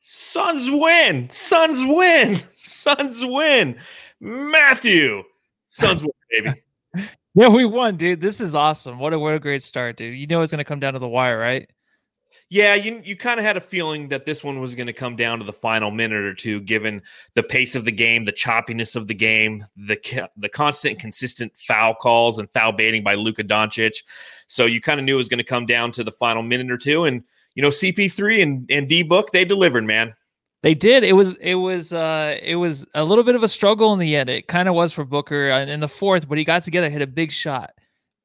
Suns win. Suns win. Suns win. Matthew. Suns win, baby. Yeah, we won, dude. This is awesome. What a what a great start, dude. You know it's gonna come down to the wire, right? Yeah, you you kind of had a feeling that this one was going to come down to the final minute or two, given the pace of the game, the choppiness of the game, the the constant, consistent foul calls and foul baiting by Luka Doncic. So you kind of knew it was going to come down to the final minute or two, and you know CP3 and and D Book they delivered, man. They did. It was it was uh it was a little bit of a struggle in the end. It kind of was for Booker in the fourth, but he got together, hit a big shot,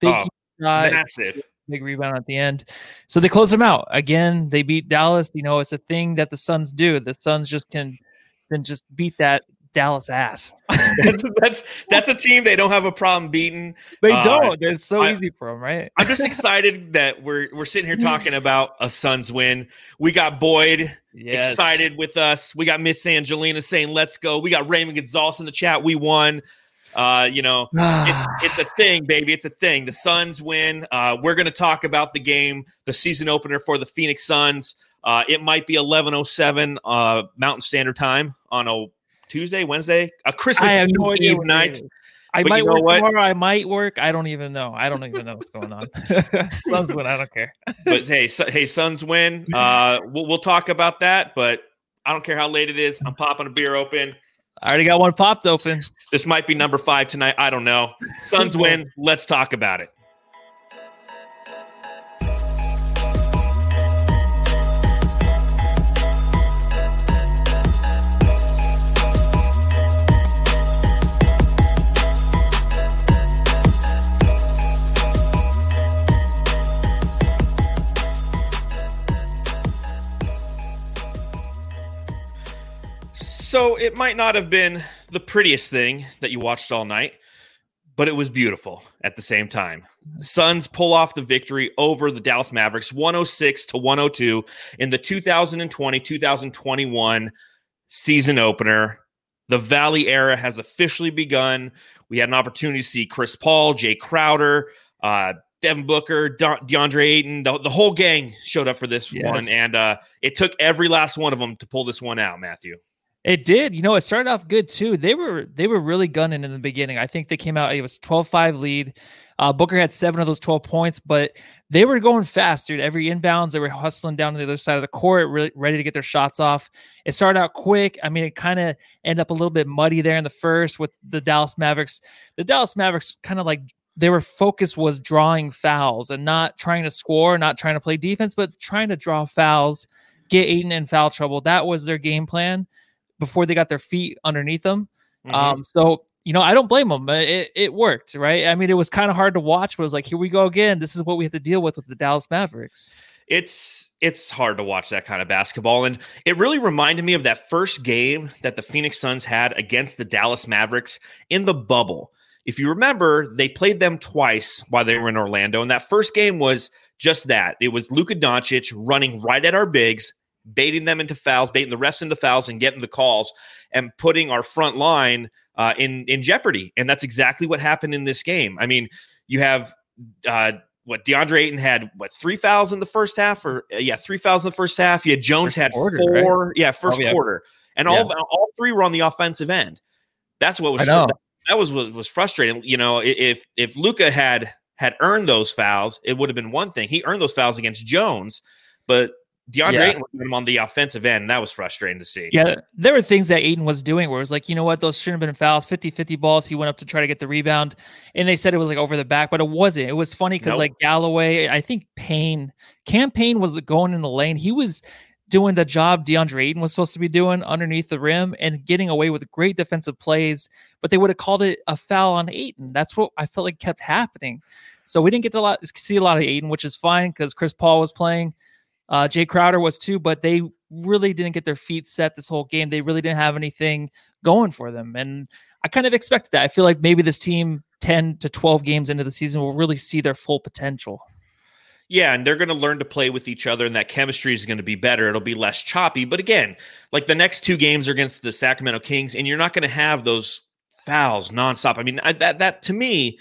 big Oh, shot, Massive. big rebound at the end. So they close them out again. They beat Dallas. You know, it's a thing that the Suns do. The Suns just can can just beat that Dallas ass. that's, that's that's a team they don't have a problem beating. they Uh, don't. It's so I- easy for them, right? I'm just excited that we're we're sitting here talking about a Suns win. We got Boyd Yes. excited with us. We got Miss Angelina saying "Let's go." We got Raymond Gonzalez in the chat. We won. Uh, you know, it's, it's a thing, baby. It's a thing. The Suns win. Uh, we're going to talk about the game, the season opener for the Phoenix Suns. Uh, it might be 11:07 uh, Mountain Standard Time on a Tuesday, Wednesday, a Christmas I have no Eve night. I But might you know work what? tomorrow. I might work. I don't even know. I don't even know what's going on. Suns win. I don't care. but hey, su- hey, Suns win. Uh, we'll, we'll talk about that, but I don't care how late it is. I'm popping a beer open. I already got one popped open. This might be number five tonight. I don't know. Suns win. Let's talk about it. So it might not have been the prettiest thing that you watched all night, but it was beautiful at the same time. Suns pull off the victory over the Dallas Mavericks 106 to 102 in the 2020 2021 season opener. The Valley era has officially begun. We had an opportunity to see Chris Paul, Jae Crowder, uh, Devin Booker, De- DeAndre Ayton, the, the whole gang showed up for this Yes. one. And uh, it took every last one of them to pull this one out, Matthew. It did. You know, it started off good too. They were they were really gunning in the beginning. I think they came out, it was 12-5 lead. Uh, Booker had seven of those 12 points, but they were going fast, dude. Every inbounds, they were hustling down to the other side of the court, really ready to get their shots off. It started out quick. I mean, it kind of ended up a little bit muddy there in the first with the Dallas Mavericks. The Dallas Mavericks kind of like their focus was drawing fouls and not trying to score, not trying to play defense, but trying to draw fouls, get Ayton in foul trouble. That was their game plan before they got their feet underneath them. Mhm. Um, so you know, I don't blame them. It, it worked, right? I mean, it was kind of hard to watch, but it was like, here we go again. This is what we have to deal with with the Dallas Mavericks. it's it's hard to watch that kind of basketball and it really reminded me of that first game that the Phoenix Suns had against the Dallas Mavericks in the bubble. If you remember, they played them twice while they were in Orlando and that first game was just that. It was Luka Doncic running right at our bigs, baiting them into fouls, baiting the refs into fouls and getting the calls and putting our front line uh, in in jeopardy. And that's exactly what happened in this game. I mean, you have uh, what DeAndre Ayton had what three fouls in the first half or uh, yeah three fouls in the first half. Yeah, Jones First had quarter, four. right? Yeah, first Oh, yeah. quarter, and all all three were on the offensive end. That's what was know. that was what was frustrating. You know, if if Luka had had earned those fouls, it would have been one thing. He earned those fouls against Jones, but DeAndre Yeah. Ayton was on the offensive end. That was frustrating to see. Yeah, there were things that Ayton was doing where it was like, you know what, those shouldn't have been fouls, 50 50 balls. He went up to try to get the rebound, and they said it was like over the back, but it wasn't. It was funny because Nope. like Galloway, I think Payne, Cam Payne was going in the lane. He was doing the job DeAndre Ayton was supposed to be doing underneath the rim and getting away with great defensive plays, but they would have called it a foul on Ayton. That's what I felt like kept happening. So we didn't get to a lot, see a lot of Ayton, which is fine because Chris Paul was playing. Uh, Jae Crowder was too, but they really didn't get their feet set this whole game. They really didn't have anything going for them. And I kind of expected that. I feel like maybe this team 10 to 12 games into the season will really see their full potential. Yeah, and they're going to learn to play with each other, and that chemistry is going to be better. It'll be less choppy. But again, like the next two games are against the Sacramento Kings, and you're not going to have those fouls nonstop. I mean, I, that that to me,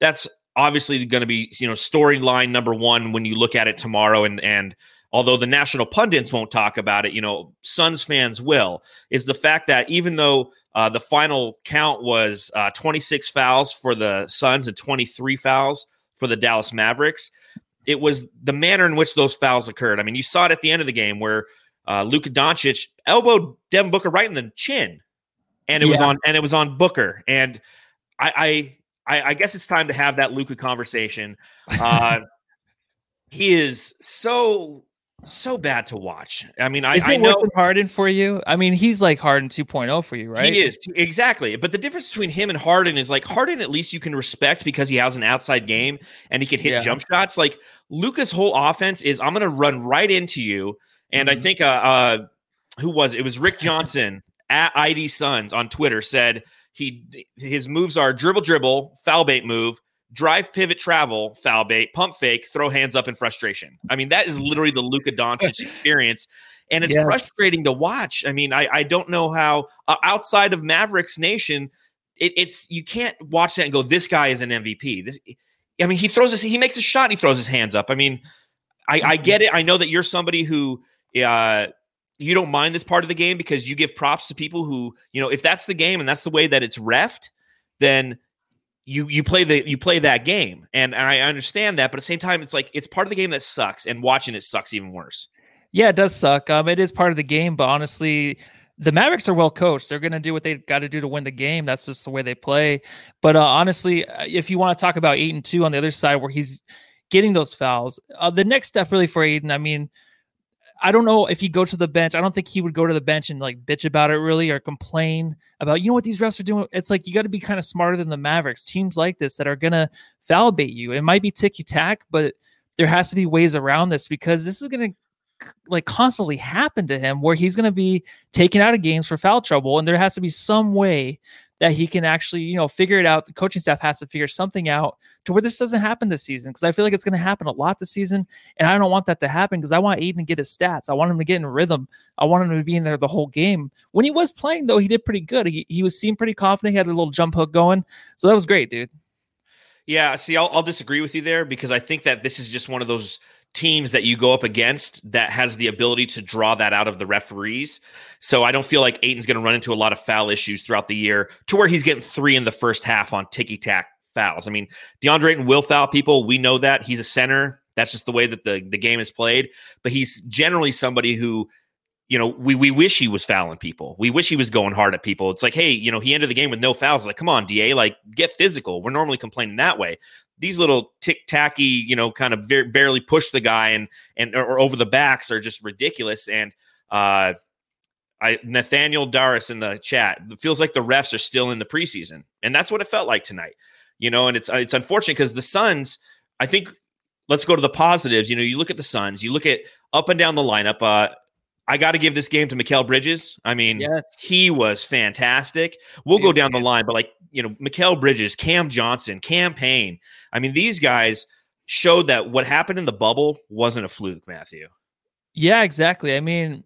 that's obviously going to be you know storyline number one when you look at it tomorrow, and and although the national pundits won't talk about it, you know, Suns fans will, is the fact that even though uh, the final count was uh, 26 fouls for the Suns and 23 fouls for the Dallas Mavericks, it was the manner in which those fouls occurred. I mean, you saw it at the end of the game where uh, Luka Doncic elbowed Devin Booker right in the chin, and it yeah. was on and it was on Booker. And I, I, I guess it's time to have that Luka conversation. Uh, he is so so bad to watch. I mean, I, is it I know Harden for you. I mean, he's like Harden 2.0 for you, right? He is exactly. But the difference between him and Harden is like Harden, at least you can respect because he has an outside game and he can hit yeah. jump shots. Like Luka's whole offense is, I'm going to run right into you. And mm-hmm. I think, uh, uh, who was it? Was Rick Johnson at ID Suns on Twitter said he his moves are dribble, dribble, foul bait move, drive, pivot, travel, foul bait, pump fake, throw hands up in frustration. I mean, that is literally the Luka Doncic experience. And it's yes. frustrating to watch. I mean, I, I don't know how uh, outside of Mavericks Nation, it, it's you can't watch that and go, "This guy is an MVP." This, I mean, he throws his, he makes a shot, and he throws his hands up. I mean, I, I get it. I know that you're somebody who, uh, you don't mind this part of the game because you give props to people who, you know, if that's the game and that's the way that it's refed, then you you play the you play that game. And, and i understand that but at the same time it's like it's part of the game that sucks and watching it sucks even worse. Yeah it does suck. Um it is part of the game but honestly the mavericks are well coached. They're going to do what they got to do to win the game. That's just the way they play. But uh, honestly uh, if you want to talk about eight and two on the other side where he's getting those fouls uh, the next step really for Ayton, i mean I don't know if he go to the bench. I don't think he would go to the bench and like bitch about it really or complain about, you know what these refs are doing. It's like you got to be kind of smarter than the Mavericks. Teams like this that are gonna foul bait you. It might be ticky tack, but there has to be ways around this because this is gonna like constantly happen to him where he's gonna be taken out of games for foul trouble, and there has to be some way that he can actually, you know, figure it out. The coaching staff has to figure something out to where this doesn't happen this season because I feel like it's going to happen a lot this season, and I don't want that to happen because I want Ayton to get his stats. I want him to get in rhythm. I want him to be in there the whole game. When he was playing, though, he did pretty good. He, he was seemed pretty confident. He had a little jump hook going, so that was great, dude. Yeah, see, I'll, I'll disagree with you there because I think that this is just one of those teams that you go up against that has the ability to draw that out of the referees. So I don't feel like Ayton's going to run into a lot of foul issues throughout the year to where he's getting three in the first half on ticky tack fouls. I mean, DeAndre Ayton will foul people. We know that he's a center. That's just the way that the, the game is played. But he's generally somebody who you know, we we wish he was fouling people. We wish he was going hard at people. It's like, hey, you know, he ended the game with no fouls. Like, come on, Da, like get physical. We're normally complaining that way. These little tick tacky, you know, kind of ver- barely push the guy and and or, over the backs are just ridiculous. And uh, I Nathaniel Daris in the chat feels like the refs are still in the preseason, and that's what it felt like tonight. You know, and it's it's unfortunate because the Suns. I think let's go to the positives. You know, you look at the Suns, you look at up and down the lineup. Uh, I got to give this game to Mikal Bridges. I mean, yes. he was fantastic. We'll go down the line, but like, you know, Mikal Bridges, Cam Johnson, Cam Payne. I mean, these guys showed that what happened in the bubble wasn't a fluke, Matthew. Yeah, exactly. I mean,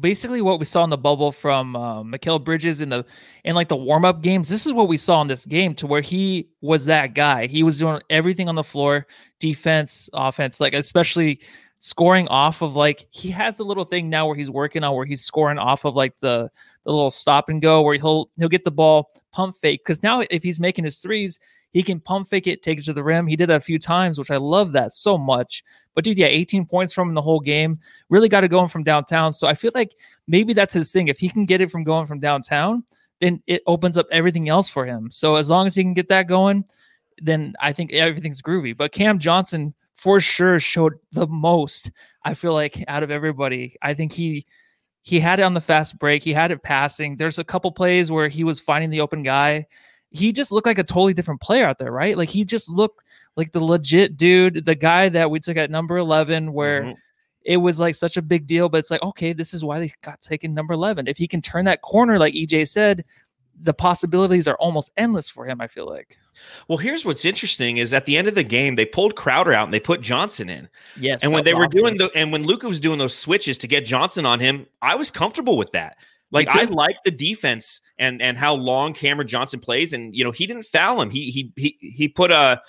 basically what we saw in the bubble from uh, Mikal Bridges in the in like the warm up games. This is what we saw in this game, to where he was that guy. He was doing everything on the floor, defense, offense, like especially scoring off of like he has a little thing now where he's working on where he's scoring off of like the the little stop and go where he'll he'll get the ball pump fake. Because now if he's making his threes he can pump fake it take it to the rim. He did that a few times which i love that so much. But dude yeah 18 points from him the whole game. Really got it going from downtown. So i feel like maybe that's his thing. If he can get it from going from downtown then it opens up everything else for him. So as long as he can get that going then i think everything's groovy. But cam johnson for sure showed the most. I feel like out of everybody, I think he he had it on the fast break. He had it passing. There's a couple plays where he was finding the open guy. He just looked like a totally different player out there, right? Like he just looked like the legit dude, the guy that we took at number 11 where mm-hmm. it was like such a big deal, but it's like, okay, this is why they got taken number 11. If he can turn that corner like EJ said, the possibilities are almost endless for him, I feel like. Well, here's what's interesting is at the end of the game, they pulled Crowder out and they put Johnson in. Yes. And when they were doing the and when Luka was doing those switches to get Johnson on him, I was comfortable with that. Like I like the defense and and how long Cameron Johnson plays. And you know, he didn't foul him. He he he he put a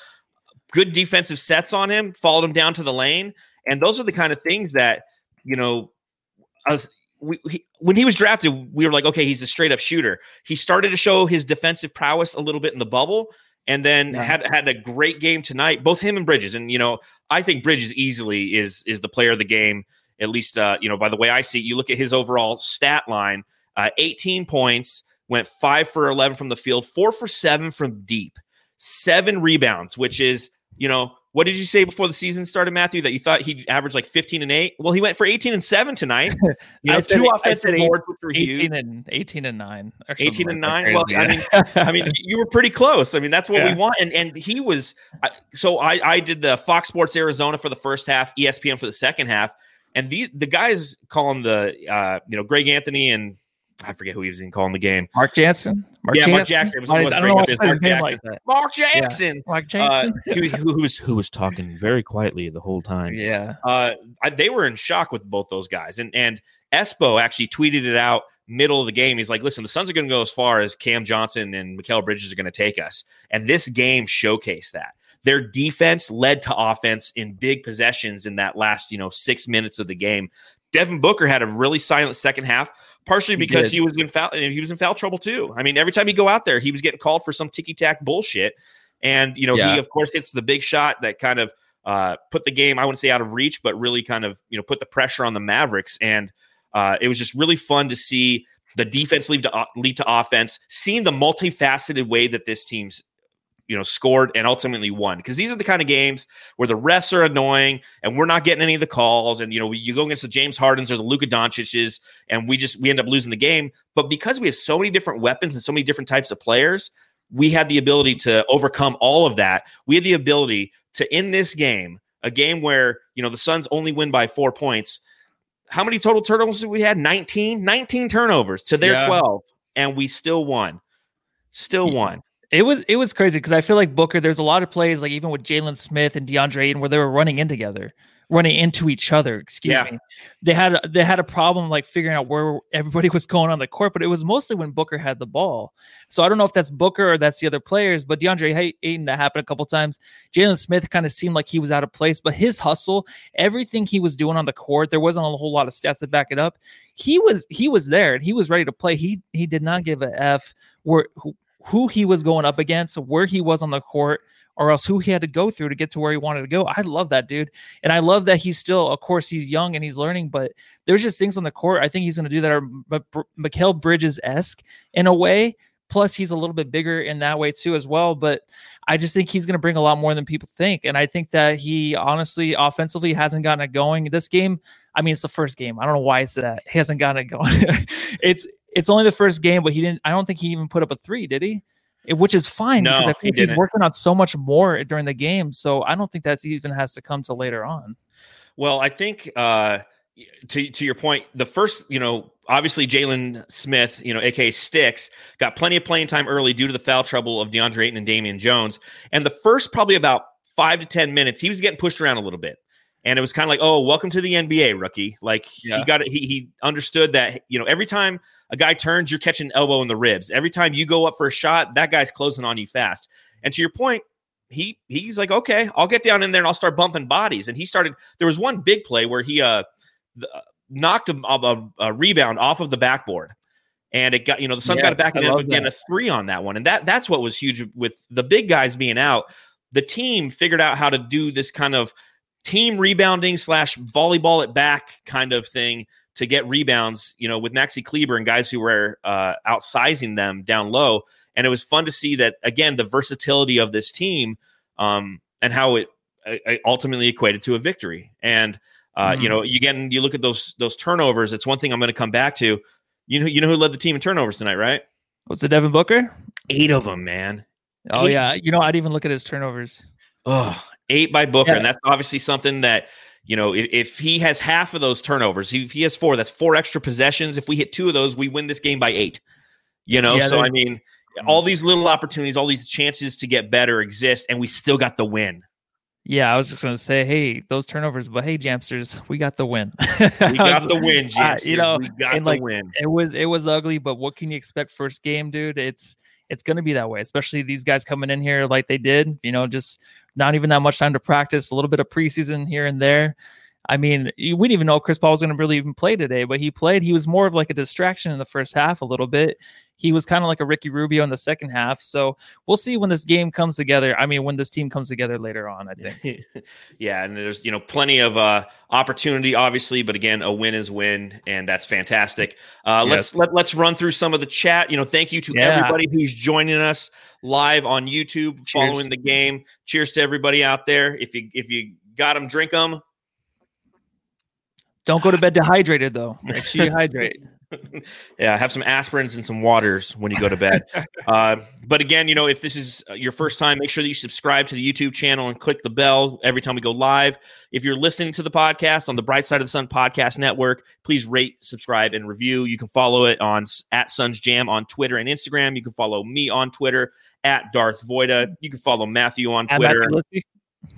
good defensive sets on him, followed him down to the lane. and those are the kind of things that you know, us we, he, when he was drafted, we were like, okay, he's a straight up shooter. He started to show his defensive prowess a little bit in the bubble, and then yeah. had had a great game tonight. Both him and Bridges, and you know, I think Bridges easily is is the player of the game. At least, uh, you know, by the way I see, it. you look at his overall stat line: uh, 18 points, went five for 11 from the field, four for seven from deep, seven rebounds, which is you know what did you say before the season started, Matthew? That you thought he'd average like 15 and 8? Well, he went for 18 and 7 tonight. You know, two offensive boards, which were 18 huge. and 18 and 9. 18 and 9. Well, I mean, I mean, you were pretty close. I mean, that's what yeah. we want. And and he was so I I did the Fox Sports Arizona for the first half, ESPN for the second half. And these the guys calling the uh, you know, Greg Anthony and I forget who he was even calling the game. Mark Jansen. Mark yeah, Jansen? Mark Jackson. Was, I, was I don't know why Mark Jackson. Like. Mark Jackson. Yeah. Mark Jackson. Uh, who, who, was who was talking very quietly the whole time. Yeah. Uh, I, they were in shock with both those guys, and and Espo actually tweeted it out middle of the game. He's like, "Listen, the Suns are going to go as far as Cam Johnson and Mikal Bridges are going to take us," and this game showcased that. Their defense led to offense in big possessions in that last, you know, six minutes of the game. Devin Booker had a really silent second half, partially because he, he was in foul he was in foul trouble too. I mean, every time he go out there, he was getting called for some ticky tack bullshit. And you know, yeah. he of course hits the big shot that kind of uh, put the game, I wouldn't say out of reach, but really kind of you know put the pressure on the Mavericks. And uh, it was just really fun to see the defense lead to lead to offense, seeing the multifaceted way that this team's you know scored and ultimately won. Because these are the kind of games where the refs are annoying and we're not getting any of the calls. And you know you go against the James Hardens or the Luka Doncic's and we just we end up losing the game. But because we have so many different weapons and so many different types of players we had the ability to overcome all of that. We had the ability to in this game a game where you know the Suns only win by 4 points how many total turnovers did we had? 19 19 turnovers to their yeah. 12 and we still won. Still won it was it was crazy because I feel like Booker. There's a lot of plays like even with Jalen Smith and DeAndre Ayton where they were running in together, running into each other. Excuse yeah. me. They had they had a problem like figuring out where everybody was going on the court, but it was mostly when Booker had the ball. So I don't know if that's Booker or that's the other players, but DeAndre Ayton that happened a couple times. Jalen Smith kind of seemed like he was out of place, but his hustle, everything he was doing on the court, there wasn't a whole lot of stats to back it up. He was he was there and he was ready to play. He he did not give a f where who he was going up against, where he was on the court, or else who he had to go through to get to where he wanted to go. I love that dude. And I love that he's still, of course, he's young and he's learning, but there's just things on the court. I think he's going to do that are Mikal Bridges esque in a way. Plus, he's a little bit bigger in that way too, as well. But I just think he's going to bring a lot more than people think. And I think that he honestly, offensively, hasn't gotten it going. This game, I mean, it's the first game. I don't know why I said that. He hasn't gotten it going. it's it's only the first game, but he didn't. I don't think he even put up a three, did he? It, which is fine no, because I think he he's working on so much more during the game. So I don't think that's even has to come to later on. Well, I think uh, to to your point, the first, you know, obviously Jalen Smith, you know, aka Sticks, got plenty of playing time early due to the foul trouble of DeAndre Ayton and Damian Jones. And the first probably about five to ten minutes, he was getting pushed around a little bit and it was kind of like, oh, welcome to the NBA, rookie. Like yeah. he got it. He, he understood that you know every time a guy turns, you're catching elbow in the ribs. Every time you go up for a shot, that guy's closing on you fast. And to your point, he he's like, okay, I'll get down in there and I'll start bumping bodies. And he started. There was one big play where he uh, uh knocked a, a, a rebound off of the backboard and it got you know the Suns yes, got it back and again a three on that one, and that that's what was huge with the big guys being out. The team figured out how to do this kind of team rebounding slash volleyball it back kind of thing to get rebounds, you know, with Maxi Kleber and guys who were uh, outsizing them down low. And it was fun to see that, again, the versatility of this team um, and how it uh, ultimately equated to a victory. And, uh, mm-hmm. you know, you get, you look at those, those turnovers. It's one thing I'm going to come back to. You know, you know who led the team in turnovers tonight, right? Was it Devin Booker? Eight of them, man. Oh, Eight. yeah. You know, I'd even look at his turnovers. Oh, eight by Booker, yeah. and that's obviously something that you know if, if, he has half of those turnovers, if he has four, that's four extra possessions. If we hit two of those, we win this game by eight. You know, yeah, so I mean, all these little opportunities, all these chances to get better exist, and we still got the win. Yeah, I was just going to say, hey, those turnovers, but hey, Jamsters, we got the win. we got the win, Jamsters. Uh, you know, we got the like, win. It was it was ugly, but what can you expect first game, dude? It's it's going to be that way, especially these guys coming in here like they did. You know, just not even that much time to practice, a little bit of preseason here and there. I mean, we didn't even know Chris Paul was going to really even play today, but he played. He was more of like a distraction in the first half a little bit. He was kind of like a Ricky Rubio in the second half. So we'll see when this game comes together. I mean, when this team comes together later on, I think. yeah, and there's you know plenty of uh, opportunity, obviously, but again, a win is win, and that's fantastic. Uh, yes. Let's let, let's run through some of the chat. You know, thank you to yeah. everybody who's joining us live on YouTube, Cheers. following the game. Cheers to everybody out there. If you if you got them, drink them. Don't go to bed dehydrated though. Make sure you hydrate. yeah, have some aspirins and some waters when you go to bed. uh, but again, you know, if this is uh, your first time, make sure that you subscribe to the YouTube channel and click the bell every time we go live. If you're listening to the podcast on the Bright Side of the Sun Podcast Network, please rate, subscribe, and review. You can follow it on at Suns Jam on Twitter and Instagram. You can follow me on Twitter at Darth Voida. You can follow Matthew on Twitter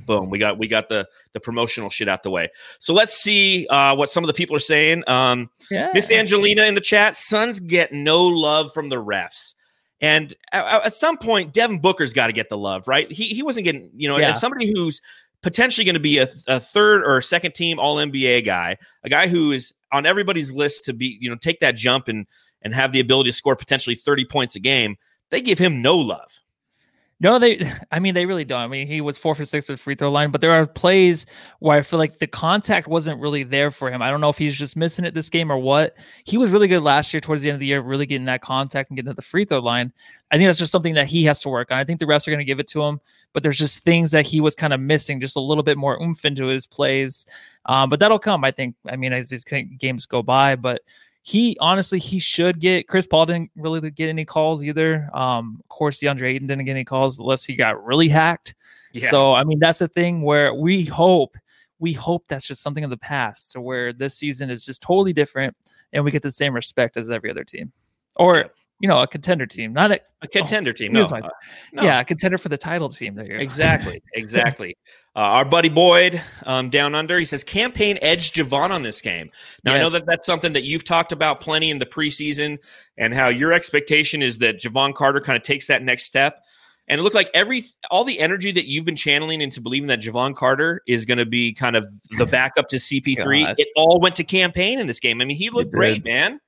boom we got we got the the promotional shit out the way. So let's see uh what some of the people are saying. Um yeah. miss angelina in the chat Suns get no love from the refs. And at, at some point devin booker's got to get the love right? He, he wasn't getting you know yeah. as somebody who's potentially going to be a, a third or second team all nba guy a guy who is on everybody's list to be you know take that jump and and have the ability to score potentially 30 points a game they give him no love no, they. I mean, they really don't. I mean, he was four for six at free throw line, but there are plays where I feel like the contact wasn't really there for him. I don't know if he's just missing it this game or what. He was really good last year, towards the end of the year, really getting that contact and getting to the free throw line. I think that's just something that he has to work on. I think the refs are going to give it to him, but there's just things that he was kind of missing, just a little bit more oomph into his plays. Um, but that'll come, I think. I mean, as these games go by, but he honestly he should get Chris Paul didn't really get any calls either. Um, of course, DeAndre Ayton didn't get any calls unless he got really hacked. Yeah. So I mean, that's the thing where we hope we hope that's just something of the past, to where this season is just totally different, and we get the same respect as every other team, or you know, a contender team, not a, a contender oh, team. No, uh, no, yeah, a contender for the title team. There, exactly, exactly. uh, our buddy Boyd um, down under, he says Cam Payne edge Jevon on this game. Now yes. I know that that's something that you've talked about plenty in the preseason, and how your expectation is that Jevon Carter kind of takes that next step. And it looked like every all the energy that you've been channeling into believing that Jevon Carter is going to be kind of the backup to CP3, it all went to Cam Payne in this game. I mean, he looked great, man.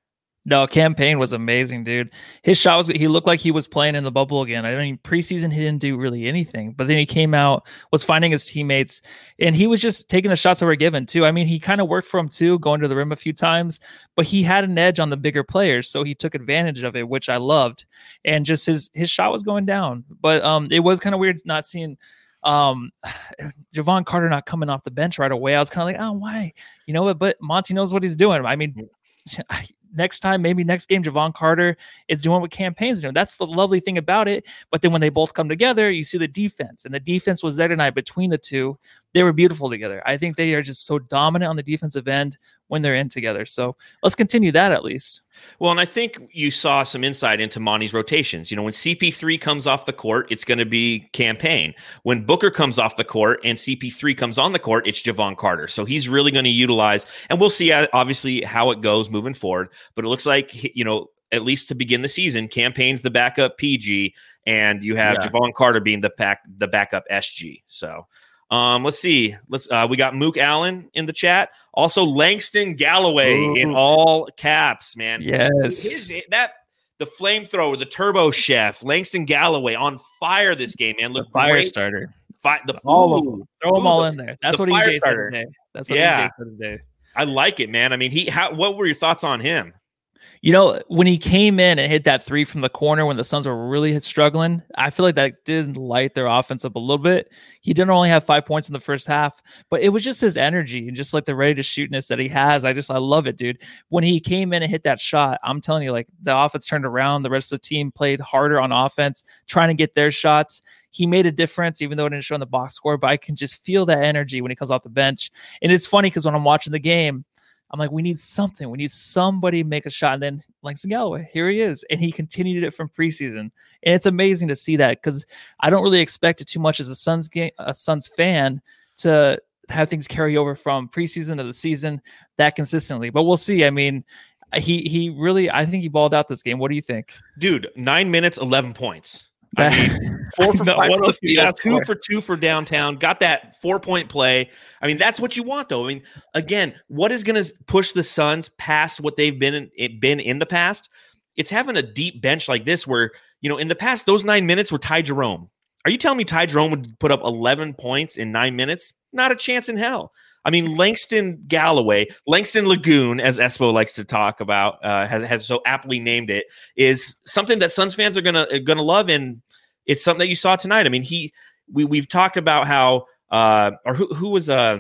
No, Cam Payne was amazing, dude. His shot was he looked like he was playing in the bubble again. I mean, preseason he didn't do really anything, but then he came out, was finding his teammates, and he was just taking the shots that were given too. I mean, he kind of worked for him too, going to the rim a few times, but he had an edge on the bigger players, so he took advantage of it, which I loved. And just his his shot was going down. But um it was kind of weird not seeing um Jevon Carter not coming off the bench right away. I was kind of like, oh, why? You know what? But Monty knows what he's doing. I mean, next time, maybe next game, Jevon Carter is doing what Cam Payne's doing. That's the lovely thing about it. But then when they both come together, you see the defense, and the defense was there tonight between the two. They were beautiful together. I think they are just so dominant on the defensive end when they're in together. So let's continue that at least. Well, and I think you saw some insight into Monty's rotations. You know, when CP3 comes off the court, it's going to be Cam Payne. When Booker comes off the court and CP3 comes on the court, it's Jevon Carter. So he's really going to utilize, and we'll see uh, obviously how it goes moving forward. But it looks like, you know, at least to begin the season, Cam Payne's the backup PG, and you have yeah. Jevon Carter being the back the backup SG. So um, let's see. Let's uh, we got Mook Allen in the chat. Also Langston Galloway Ooh. in all caps, man. Yes. His, that the flamethrower, the turbo chef, Langston Galloway on fire this game, man. Look fire great. starter. Fi- the all of them. Throw them all in there. That's the what EJ starter. said today. That's what yeah. EJ said today. I like it, man. I mean, he how what were your thoughts on him? You know, when he came in and hit that three from the corner when the Suns were really struggling, I feel like that did light their offense up a little bit. He didn't only have five points in the first half, but it was just his energy and just like the ready to shootness that he has. I just, I love it, dude. When he came in and hit that shot, I'm telling you, like the offense turned around. The rest of the team played harder on offense, trying to get their shots. He made a difference, even though it didn't show in the box score, but I can just feel that energy when he comes off the bench. And it's funny because when I'm watching the game, I'm like, we need something. We need somebody make a shot. And then Langston Galloway, here he is. And he continued it from preseason. And it's amazing to see that because I don't really expect it too much as a Suns game, a Suns fan to have things carry over from preseason to the season that consistently. But we'll see. I mean, he he really I think he balled out this game. What do you think? Dude, nine minutes, eleven points. I mean, four for five for two for? two for downtown. Got that four point play. I mean, that's what you want, though. I mean, again, what is going to push the Suns past what they've been in, been in the past? It's having a deep bench like this, where you know, in the past, those nine minutes were Ty Jerome. Are you telling me Ty Jerome would put up 11 points in nine minutes? Not a chance in hell. I mean, Langston Galloway, Langston Lagoon, as Espo likes to talk about, uh, has, has so aptly named it, is something that Suns fans are gonna gonna love, and it's something that you saw tonight. I mean, he we we've talked about how uh, or who who was uh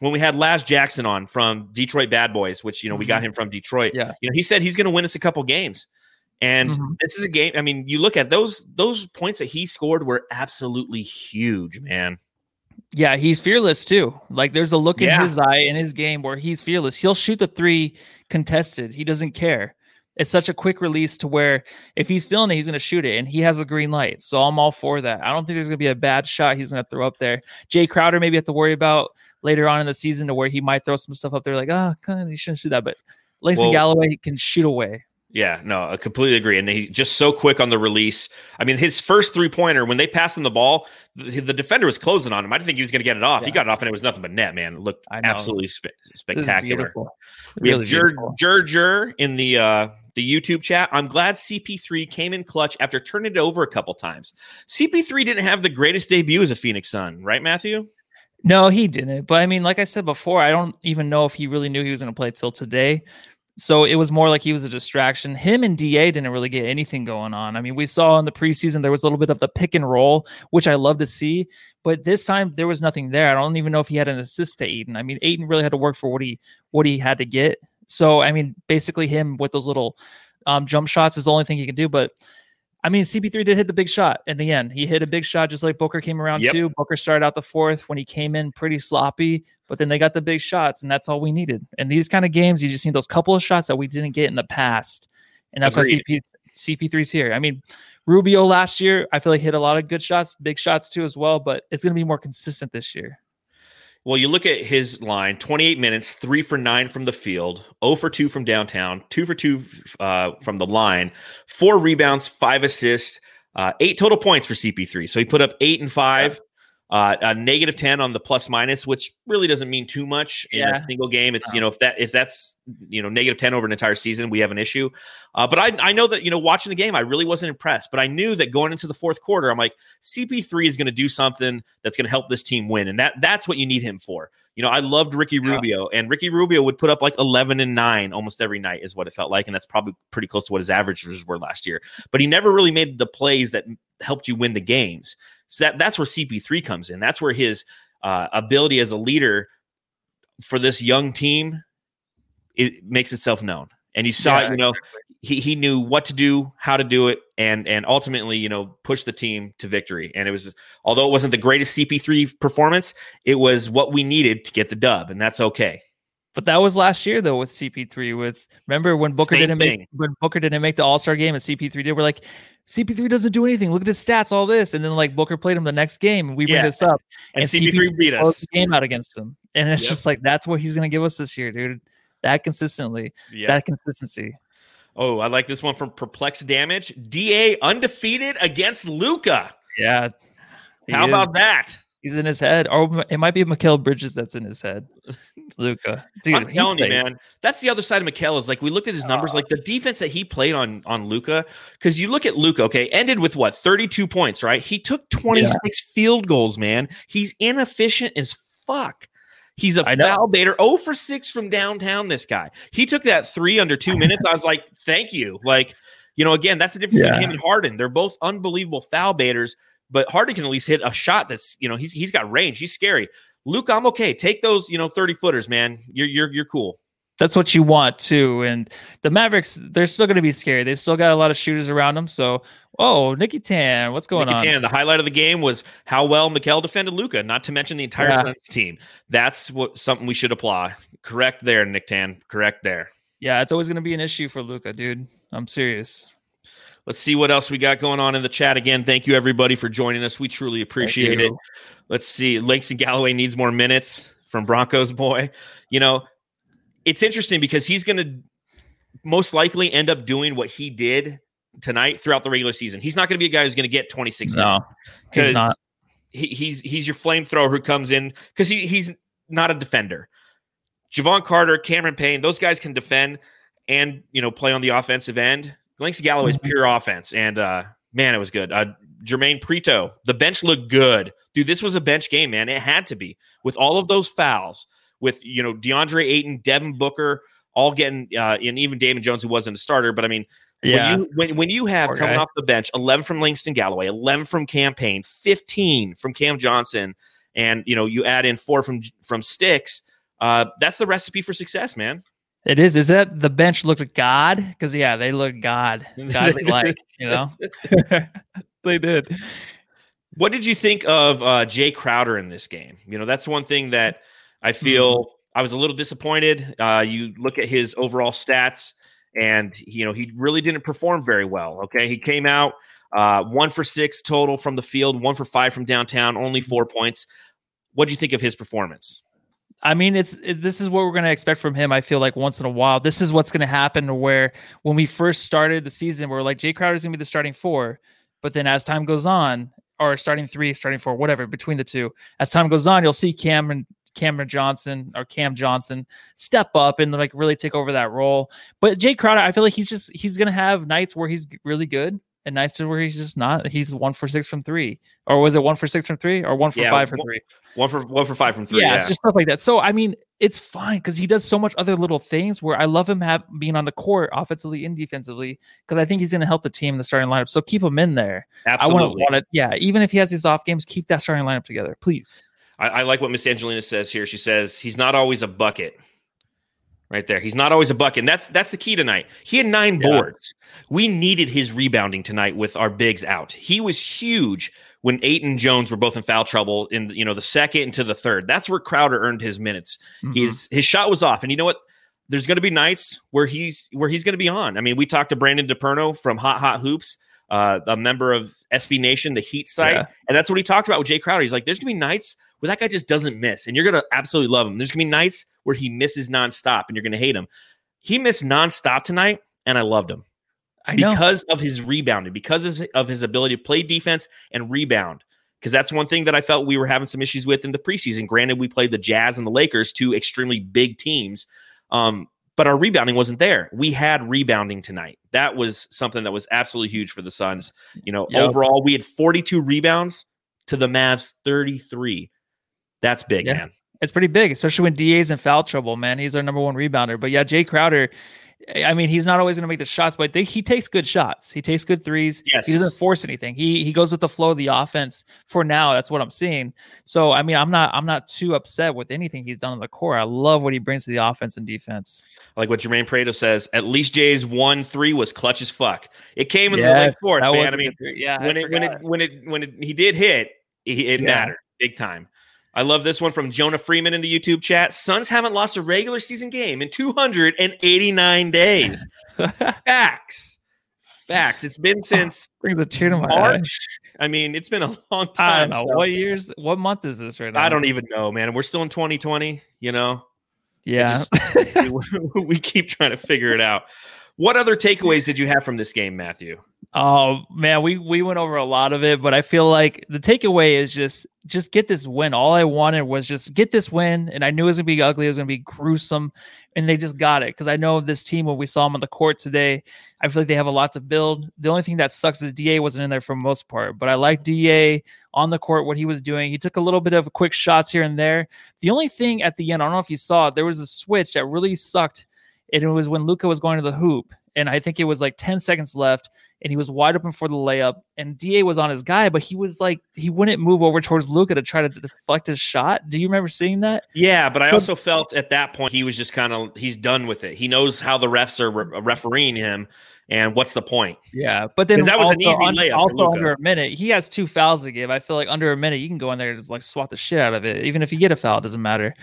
when we had Laz Jackson on from Detroit Bad Boys, which you know we got mm-hmm. him from Detroit. Yeah, you know he said he's going to win us a couple games, and mm-hmm. this is a game. I mean, you look at those those points that he scored were absolutely huge, man. Yeah, he's fearless too. Like there's a look yeah. in his eye in his game where he's fearless. He'll shoot the three contested. He doesn't care. It's such a quick release to where if he's feeling it, he's going to shoot it, and he has a green light. So I'm all for that. I don't think there's going to be a bad shot he's going to throw up there. Jae Crowder maybe have to worry about later on in the season to where he might throw some stuff up there like, ah, oh, kind of, he shouldn't do that. But Langston well, Galloway can shoot away. Yeah, no, I completely agree. And he just so quick on the release. I mean, his first three pointer, when they passed him the ball, the, the, defender was closing on him. I didn't think he was going to get it off. Yeah. He got it off, and it was nothing but net, man. It looked absolutely spe- spectacular. We really have Jer, Jer, in the uh, the YouTube chat. I'm glad CP3 came in clutch after turning it over a couple times. CP3 didn't have the greatest debut as a Phoenix Sun, right, Matthew? No, he didn't. But I mean, like I said before, I don't even know if he really knew he was going to play till today so it was more like he was a distraction. Him and DA didn't really get anything going on. I mean, we saw in the preseason there was a little bit of the pick and roll, which I love to see, but this time there was nothing there. I don't even know if he had an assist to Ayton. I mean, Ayton really had to work for what he what he had to get. So I mean, basically him with those little um, jump shots is the only thing he can do. But I mean, CP3 did hit the big shot in the end. He hit a big shot just like Booker came around yep. too. Booker started out the fourth when he came in pretty sloppy, but then they got the big shots, and that's all we needed. And these kind of games, you just need those couple of shots that we didn't get in the past. And that's Agreed. why CP, CP3's here. I mean, Rubio last year, I feel like hit a lot of good shots, big shots too as well, but it's going to be more consistent this year. Well, you look at his line 28 minutes, three for nine from the field, 0 for two from downtown, two for two uh, from the line, four rebounds, five assists, uh, eight total points for CP3. So he put up eight and five. Uh, a negative 10 on the plus minus, which really doesn't mean too much in yeah. a single game. It's, you know, if that, if that's, you know, negative 10 over an entire season, we have an issue. Uh, but I, I know that, you know, watching the game, I really wasn't impressed, but I knew that going into the fourth quarter, I'm like, CP3 is going to do something that's going to help this team win. And that, that's what you need him for. You know, I loved Ricky Rubio, yeah. and Ricky Rubio would put up like 11 and 9 almost every night, is what it felt like. And that's probably pretty close to what his averages were last year. But he never really made the plays that helped you win the games. So that, that's where CP3 comes in. That's where his uh, ability as a leader for this young team it makes itself known. And you saw yeah, it, you know, exactly. he, he knew what to do, how to do it, and and ultimately, you know, push the team to victory. And it was although it wasn't the greatest CP3 performance, it was what we needed to get the dub, and that's okay. But that was last year though with CP3. With remember when Booker Same didn't thing. make when Booker didn't make the All Star game and CP3 did. We're like, CP3 doesn't do anything. Look at his stats, all this, and then like Booker played him the next game, and we bring yeah. this up, and, and CP3, CP3 beat us game out against him, and it's yep. just like that's what he's gonna give us this year, dude. That consistently, yep. that consistency. Oh, I like this one from Perplex Damage. Da undefeated against Luka. Yeah. How is. about that? He's in his head, or it might be Mikal Bridges that's in his head. Luka. dude, I'm telling you, man. That's the other side of Mikal. Is like we looked at his numbers, uh, like the defense that he played on on Luka. Because you look at Luka, okay, ended with what 32 points, right? He took 26 yeah. field goals, man. He's inefficient as fuck. He's a foul baiter. 0 for 6 from downtown. This guy. He took that three under two minutes. I was like, thank you. Like, you know, again, that's the difference yeah. between him and Harden. They're both unbelievable foul baiters but Harden can at least hit a shot that's you know he's he's got range. He's scary. Luke, I'm okay. Take those you know 30 footers, man. You're you're you're cool. That's what you want too. And the Mavericks, they're still going to be scary. They still got a lot of shooters around them. So, oh, Nikki Tan, what's going Nikki on? Tan, the highlight of the game was how well Mikal defended Luka, Not to mention the entire yeah. Suns team. That's what something we should apply. Correct there, Nick Tan. Correct there. Yeah, it's always going to be an issue for Luka, dude. I'm serious. Let's see what else we got going on in the chat. Again, thank you everybody for joining us. We truly appreciate it. Let's see. Langston Galloway needs more minutes from Broncos boy. You know, it's interesting because he's going to most likely end up doing what he did tonight throughout the regular season. He's not going to be a guy who's going to get 26 no, he's not. He, he's he's your flamethrower who comes in because he, he's not a defender. Jevon Carter, Cameron Payne, those guys can defend and you know play on the offensive end. Galloway is mm-hmm. pure offense, and uh, man, it was good. Uh, Jermaine Prato, the bench looked good, dude. This was a bench game, man. It had to be with all of those fouls, with you know DeAndre Ayton, Devin Booker, all getting, uh, and even Damian Jones, who wasn't a starter, but I mean. Yeah. When you, when, when you have Poor coming guy. off the bench 11 from Langston Galloway, 11 from Cam Payne, 15 from Cam Johnson, and you know you add in four from from Sticks, uh, that's the recipe for success, man. It is. Is that the bench looked God? Because yeah, they look God, godly like. You know, they did. What did you think of uh, Jae Crowder in this game? You know, that's one thing that I feel mm-hmm. I was a little disappointed. Uh, you look at his overall stats, and you know he really didn't perform very well. Okay, he came out uh, one for six total from the field, one for five from downtown, only four points. What do you think of his performance? I mean, it's it, this is what we're going to expect from him. I feel like once in a while, this is what's going to happen. Where when we first started the season, we are like Jae Crowder is going to be the starting four, but then as time goes on, or starting three, starting four, whatever between the two, as time goes on, you'll see Cameron Cameron Johnson or Cam Johnson step up and like really take over that role. But Jae Crowder, I feel like he's just he's going to have nights where he's really good and nights where he's just not. He's one for six from three, or was it one for six from three, or one for yeah, five from three? One for one for five from three. Yeah, yeah. it's just stuff like that. So I mean, it's fine because he does so much other little things. Where I love him have being on the court offensively and defensively because I think he's going to help the team in the starting lineup. So keep him in there. Absolutely. I want to, yeah. Even if he has these off games, keep that starting lineup together, please. I, I like what Miss Angelina says here. She says he's not always a bucket right there. He's not always a bucket. And that's that's the key tonight. He had nine yeah. boards. We needed his rebounding tonight with our bigs out. He was huge when Ayton Jones were both in foul trouble in you know the second into the third. That's where Crowder earned his minutes. Mm-hmm. His his shot was off, and you know what? There's going to be nights where he's where he's going to be on. I mean, we talked to Brandon DePerno from Hot Hot Hoops, uh, a member of SB Nation, the Heat site, yeah. and that's what he talked about with Jae Crowder. He's like, there's going to be nights where that guy just doesn't miss, and you're going to absolutely love him. There's going to be nights where he misses nonstop, and you're going to hate him. He missed nonstop tonight, and I loved him because of his rebounding, because of his ability to play defense and rebound. Because that's one thing that I felt we were having some issues with in the preseason. Granted, we played the Jazz and the Lakers, two extremely big teams, um, but our rebounding wasn't there. We had rebounding tonight. That was something that was absolutely huge for the Suns. You know, yep. overall, we had 42 rebounds to the Mavs 33. That's big, yeah. man. It's pretty big, especially when DA's in foul trouble, man. He's our number one rebounder. But yeah, Jae Crowder, eh, I mean, he's not always going to make the shots, but they, he takes good shots. He takes good threes. Yes. He doesn't force anything. He he goes with the flow of the offense. For now, that's what I'm seeing. So I mean, I'm not I'm not too upset with anything he's done on the court. I love what he brings to the offense and defense. Like what Jermaine Prato says, at least Jae's one three was clutch as fuck. It came in yes, the late fourth, man. I mean, yeah, when I it when it when it when it he did hit, it, it yeah. mattered big time. I love this one from Jonah Freeman in the YouTube chat. Suns haven't lost a regular season game in 289 days. Facts. Facts. It's been ah, since Bring the tear to my March. Eye. I mean, it's been a long time. I don't know. So. What years, what month is this right now? I don't even know, man. We're still in 2020, you know? Yeah. Just, we keep trying to figure it out. What other takeaways did you have from this game, Matthew? Oh man, we we went over a lot of it, but I feel like the takeaway is just just get this win. All I wanted was just get this win, and I knew it was gonna be ugly, it was gonna be gruesome, and they just got it. Because I know this team when we saw them on the court today, I feel like they have a lot to build. The only thing that sucks is Da wasn't in there for most part, but I like Da on the court what he was doing. He took a little bit of quick shots here and there. The only thing at the end, I don't know if you saw it, there was a switch that really sucked. And it was when Luka was going to the hoop and I think it was like 10 seconds left, and he was wide open for the layup, and Da was on his guy, but he was like he wouldn't move over towards Luka to try to deflect his shot. Do you remember seeing that? Yeah, but I also felt at that point he was just kind of he's done with it. He knows how the refs are re- refereeing him, and what's the point? Yeah, but then that was also, an easy layup. Also, under a minute, he has two fouls to give. I feel like under a minute, you can go in there and just like swat the shit out of it. Even if you get a foul, it doesn't matter.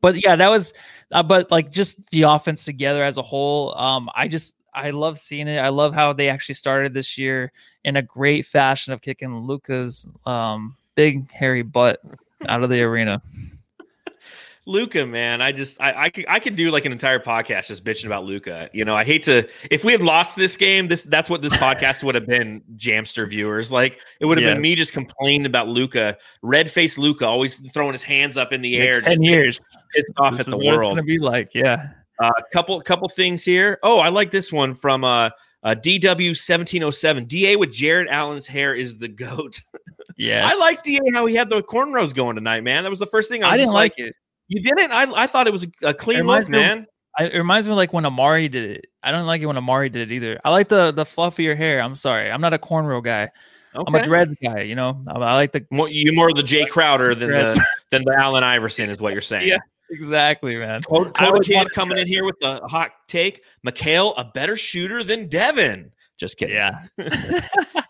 But yeah, that was. Uh, but like just the offense together as a whole, um, I just I love seeing it. I love how they actually started this year in a great fashion of kicking Luka's um, big hairy butt out of the arena. Luka, man, I just I, I could I could do like an entire podcast just bitching about Luka. You know, I hate to if we had lost this game, this that's what this podcast would have been, Jamster viewers. Like it would have yeah. been me just complaining about Luka, red faced Luca, always throwing his hands up in the Next air. Ten years, pissed off this at the what world. It's gonna be like, yeah. A uh, couple couple things here. Oh, I like this one from uh, uh DW seventeen oh seven. Da with Jarrett Allen's hair is the goat. Yeah, I like Da how he had the cornrows going tonight, man. That was the first thing I, I didn't like, like it. You didn't? I, I thought it was a, clean look, man. I, it reminds me like when Amari did it. I don't like it when Amari did it either. I like the the fluffier hair. I'm sorry, I'm not a cornrow guy. I'm a dread guy. You know, I, I like the More, you more the Jay Crowder than Dread. the than the Allen Iverson is what you're saying. Yeah. Exactly, man. Coda, I Coda would Kid want- coming in here with a hot take. Mikal, a better shooter than Devin. Just kidding. Yeah,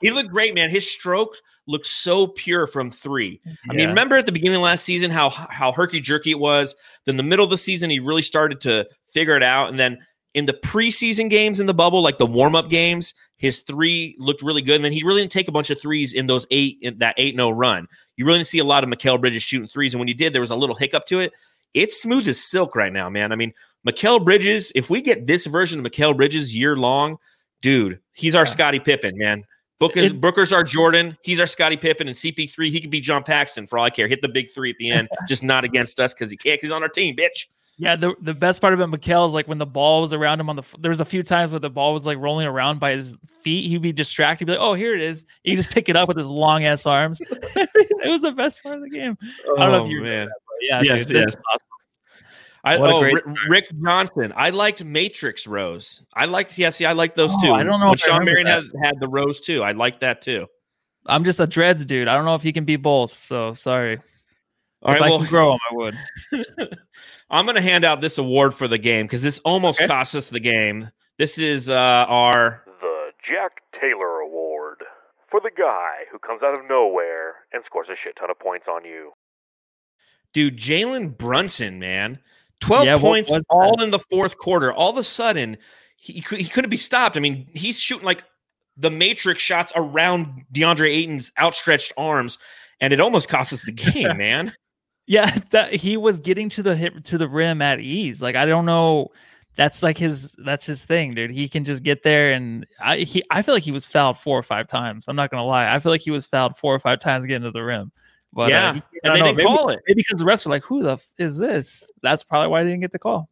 He looked great, man. His stroke looked so pure from three. I mean, remember at the beginning of last season how how herky jerky it was. Then the middle of the season, he really started to figure it out. And then in the preseason games in the bubble, like the warm up games, his three looked really good. And then he really didn't take a bunch of threes in those eight in that eight no oh run. You really didn't see a lot of Mikal Bridges shooting threes. And when you did, there was a little hiccup to it. It's smooth as silk right now, man. I mean, Mikal Bridges. If we get this version of Mikal Bridges year long, dude, he's our Yeah. Scottie Pippen, man. Booker, It- Booker's our Jordan. He's our Scottie Pippen and CP3. He could be John Paxson for all I care. Hit the big three at the end, just not against us because he can't. he's on our team, bitch. yeah. The the best part about Mikal is like when the ball was around him on the. There was a few times where the ball was like rolling around by his feet. He'd be distracted. He'd be like, "Oh, here it is." He just pick it up with his long ass arms. it was the best part of the game. I don't know if oh, you man. But yeah, Yes, dude, yes. awesome. I, oh, great Rick, Rick Johnson. I liked Matrix Rose. I liked. Yeah, see, I like those Oh, two. I don't know When if I Shawn Marion had, had the Rose too. I like that too. I'm just a dreads dude. I don't know if he can be both. So sorry. All if right, I well, could grow him, I would. I'm going to hand out this award for the game because this almost Okay. cost us the game. This is uh, our The Jack Taylor Award for the guy who comes out of nowhere and scores a shit ton of points on you. Dude, Jalen Brunson, man. 12 Yeah, points all in the fourth quarter. All of a sudden, he, he, could, he couldn't be stopped. I mean, he's shooting like the Matrix shots around DeAndre Ayton's outstretched arms, and it almost cost us the game, man. Yeah, that he was getting to the hit to the rim at ease. Like I don't know. That's like his that's his thing, dude. He can just get there and I he I feel like he was fouled four or five times. I'm not gonna lie. I feel like he was fouled four or five times getting to the rim. But yeah, uh, and they know, didn't maybe- call it. Maybe because the rest were like, "Who the f- is this?" That's probably why they didn't get the call.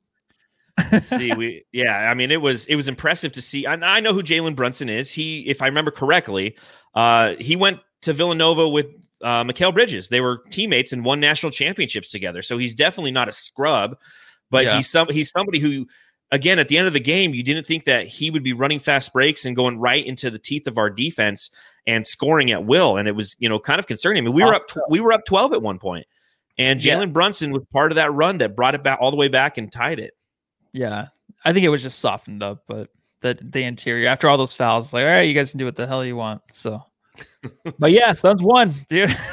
see, we yeah, I mean, it was it was impressive to see. And I know who Jalen Brunson is. He, if I remember correctly, uh, he went to Villanova with uh, Mikal Bridges. They were teammates and won national championships together. So he's definitely not a scrub, but Yeah. he's some he's somebody who. Again, at the end of the game, you didn't think that he would be running fast breaks and going right into the teeth of our defense and scoring at will, and it was you know kind of concerning. I mean, we were up tw- we were up twelve at one point, and Yeah. Jalen Brunson was part of that run that brought it back all the way back and tied it. Yeah, I think it was just softened up, but the the interior after all those fouls, like, all right, you guys can do what the hell you want. So, but yeah, Suns won, dude.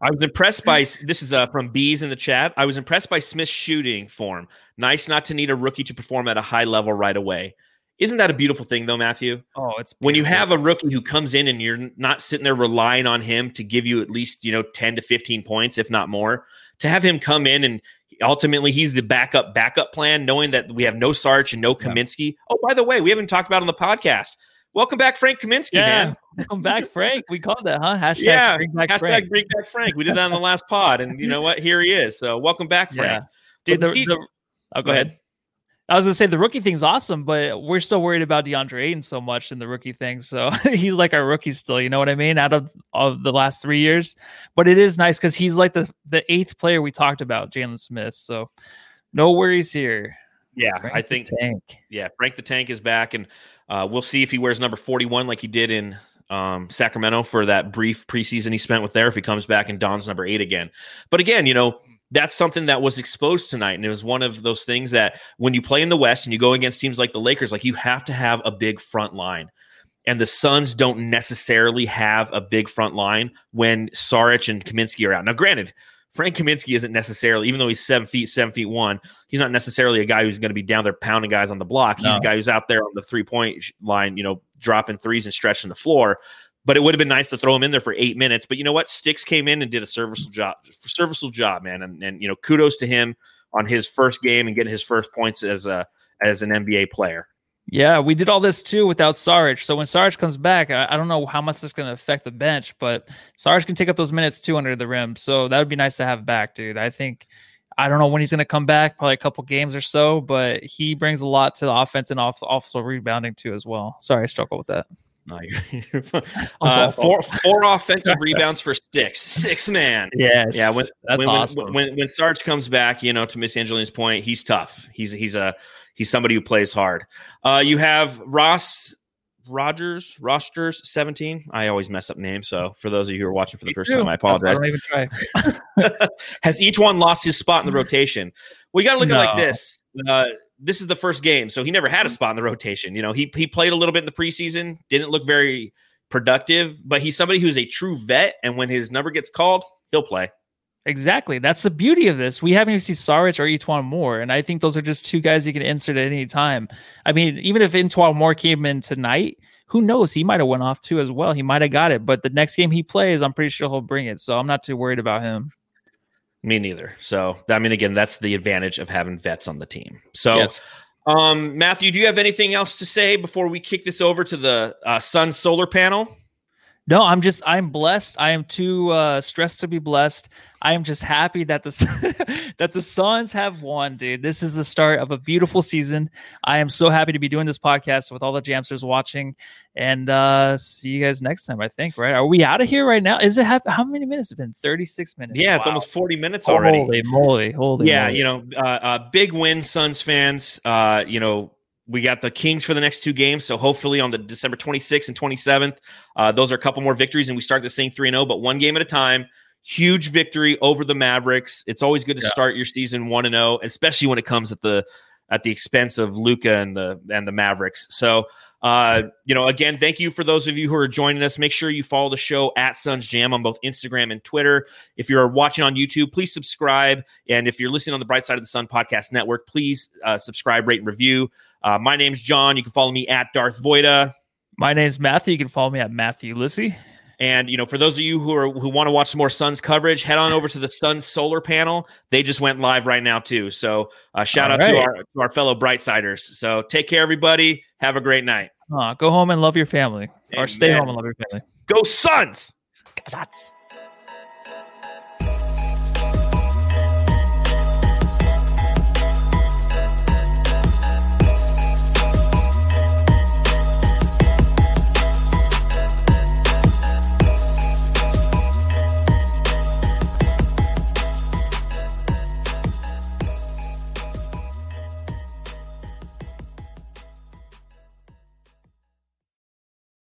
I was impressed by this is uh, from bees in the chat. I was impressed by Smith's shooting form. Nice not to need a rookie to perform at a high level right away. Isn't that a beautiful thing though, Matthew? oh, it's When you have a rookie who comes in and you're not sitting there relying on him to give you at least, you know, 10 to 15 points if not more, to have him come in and ultimately he's the backup backup plan knowing that we have no Sarge and no Yeah. Kaminsky. Oh, by the way, we haven't talked about on the podcast. Welcome back Frank Kaminsky, yeah, man. welcome back, Frank. We called that, huh? Hashtag Yeah, bring back Hashtag Frank. bring back Frank. We did that on the last pod, and you know what? Here he is. So welcome back, Frank. Yeah, dude. The, see- the, oh, go ahead. I was gonna say the rookie thing's awesome, but we're still worried about DeAndre Ayton so much in the rookie thing. So he's like our rookie still. You know what I mean? Out of of the last three years, but it is nice because he's like the the eighth player we talked about, Jalen Smith. So no worries here. Yeah, Frank I think tank. yeah, Frank the Tank is back, and uh, we'll see if he wears number forty-one like he did in um, Sacramento for that brief preseason he spent with there. If he comes back and dons number eight again, but again, you know. That's something that was exposed tonight. And it was one of those things that when you play in the West and you go against teams like the Lakers, like you have to have a big front line. And the Suns don't necessarily have a big front line when Saric and Kaminsky are out. Now, granted, Frank Kaminsky isn't necessarily, even though he's seven feet, seven feet one, he's not necessarily a guy who's going to be down there pounding guys on the block. He's No. a guy who's out there on the three point line, you know, dropping threes and stretching the floor. But it would have been nice to throw him in there for eight minutes. But you know what? Sticks came in and did a serviceable job, serviceable job, man. And, and you know, kudos to him on his first game and getting his first points as a as an NBA player. Yeah, we did all this too without Sarge. So when Saric comes back, I, I don't know how much this is going to affect the bench, but Sarge can take up those minutes too under the rim. So that would be nice to have back, dude. I think I don't know when he's going to come back, probably a couple games or so, but he brings a lot to the offense and off, also rebounding too as well. Sorry, I struggle with that. No, you're, you're uh, four four offensive rebounds for sticks, six man. Yes, yeah. When when, awesome. when, when when Sarge comes back, you know, to Miss Angelina's point, he's tough. He's he's a he's somebody who plays hard. Uh, you have Ross Rogers, Rosters 17. I always mess up names. So for those of you who are watching for the Me first too. time, I apologize. I don't even try. Has E'Twaun lost his spot in the rotation? We got to look at it like this. Uh, this is the first game, so he never had a hmm. spot in the rotation. You know, he he played a little bit in the preseason, didn't look very productive, but he's somebody who's a true vet, and when his number gets called, he'll play. Exactly. That's the beauty of this. We haven't even seen Saric or E'Twaun Moore. And I think those are just two guys you can insert at any time. I mean, even if E'Twaun Moore came in tonight, who knows? He might have went off too as well. He might have got it. But the next game he plays, I'm pretty sure he'll bring it. So I'm not too worried about him. Me neither. So I mean, again, that's the advantage of having vets on the team. So. Yes. Um, Matthew, do you have anything else to say before we kick this over to the uh, sun solar panel? No, I'm just I'm blessed. I am too uh stressed to be blessed. I am just happy that the that the Suns have won, dude. This is the start of a beautiful season. I am so happy to be doing this podcast with all the Jamsters watching and uh see you guys next time, I think, right? Are we out of here right now? Is it have how many minutes? It's been 36 minutes. Yeah, it's almost 40 minutes already. Holy moly, holy yeah, moly. you know, uh, uh, big win, Suns fans. Uh, you know, we got the Kings for the next two games, so hopefully on the December 26th and 27th, uh, those are a couple more victories, and we start this thing three and zero, but one game at a time. Huge victory over the Mavericks. It's always good to Yeah. start your season one and zero, especially when it comes at the at the expense of Luka and the and the Mavericks. So. Uh, you know, again, thank you for those of you who are joining us. Make sure you follow the show at Suns Jam on both Instagram and Twitter. If you're watching on YouTube, please subscribe. And if you're listening on the Bright Side of the Sun Podcast Network, please uh, subscribe, rate, and review. Uh, my name's John. You can follow me at Darth Voida. My name's Matthew. You can follow me at Matthew Lissy. And you know, for those of you who are who want to watch some more Suns coverage, head on over to the Suns solar panel. They just went live right now too. So uh, shout All out to our to our fellow Brightsiders. So take care, everybody. Have a great night. Uh, go home and love your family, or stay home and love your family. Go Suns! Suns.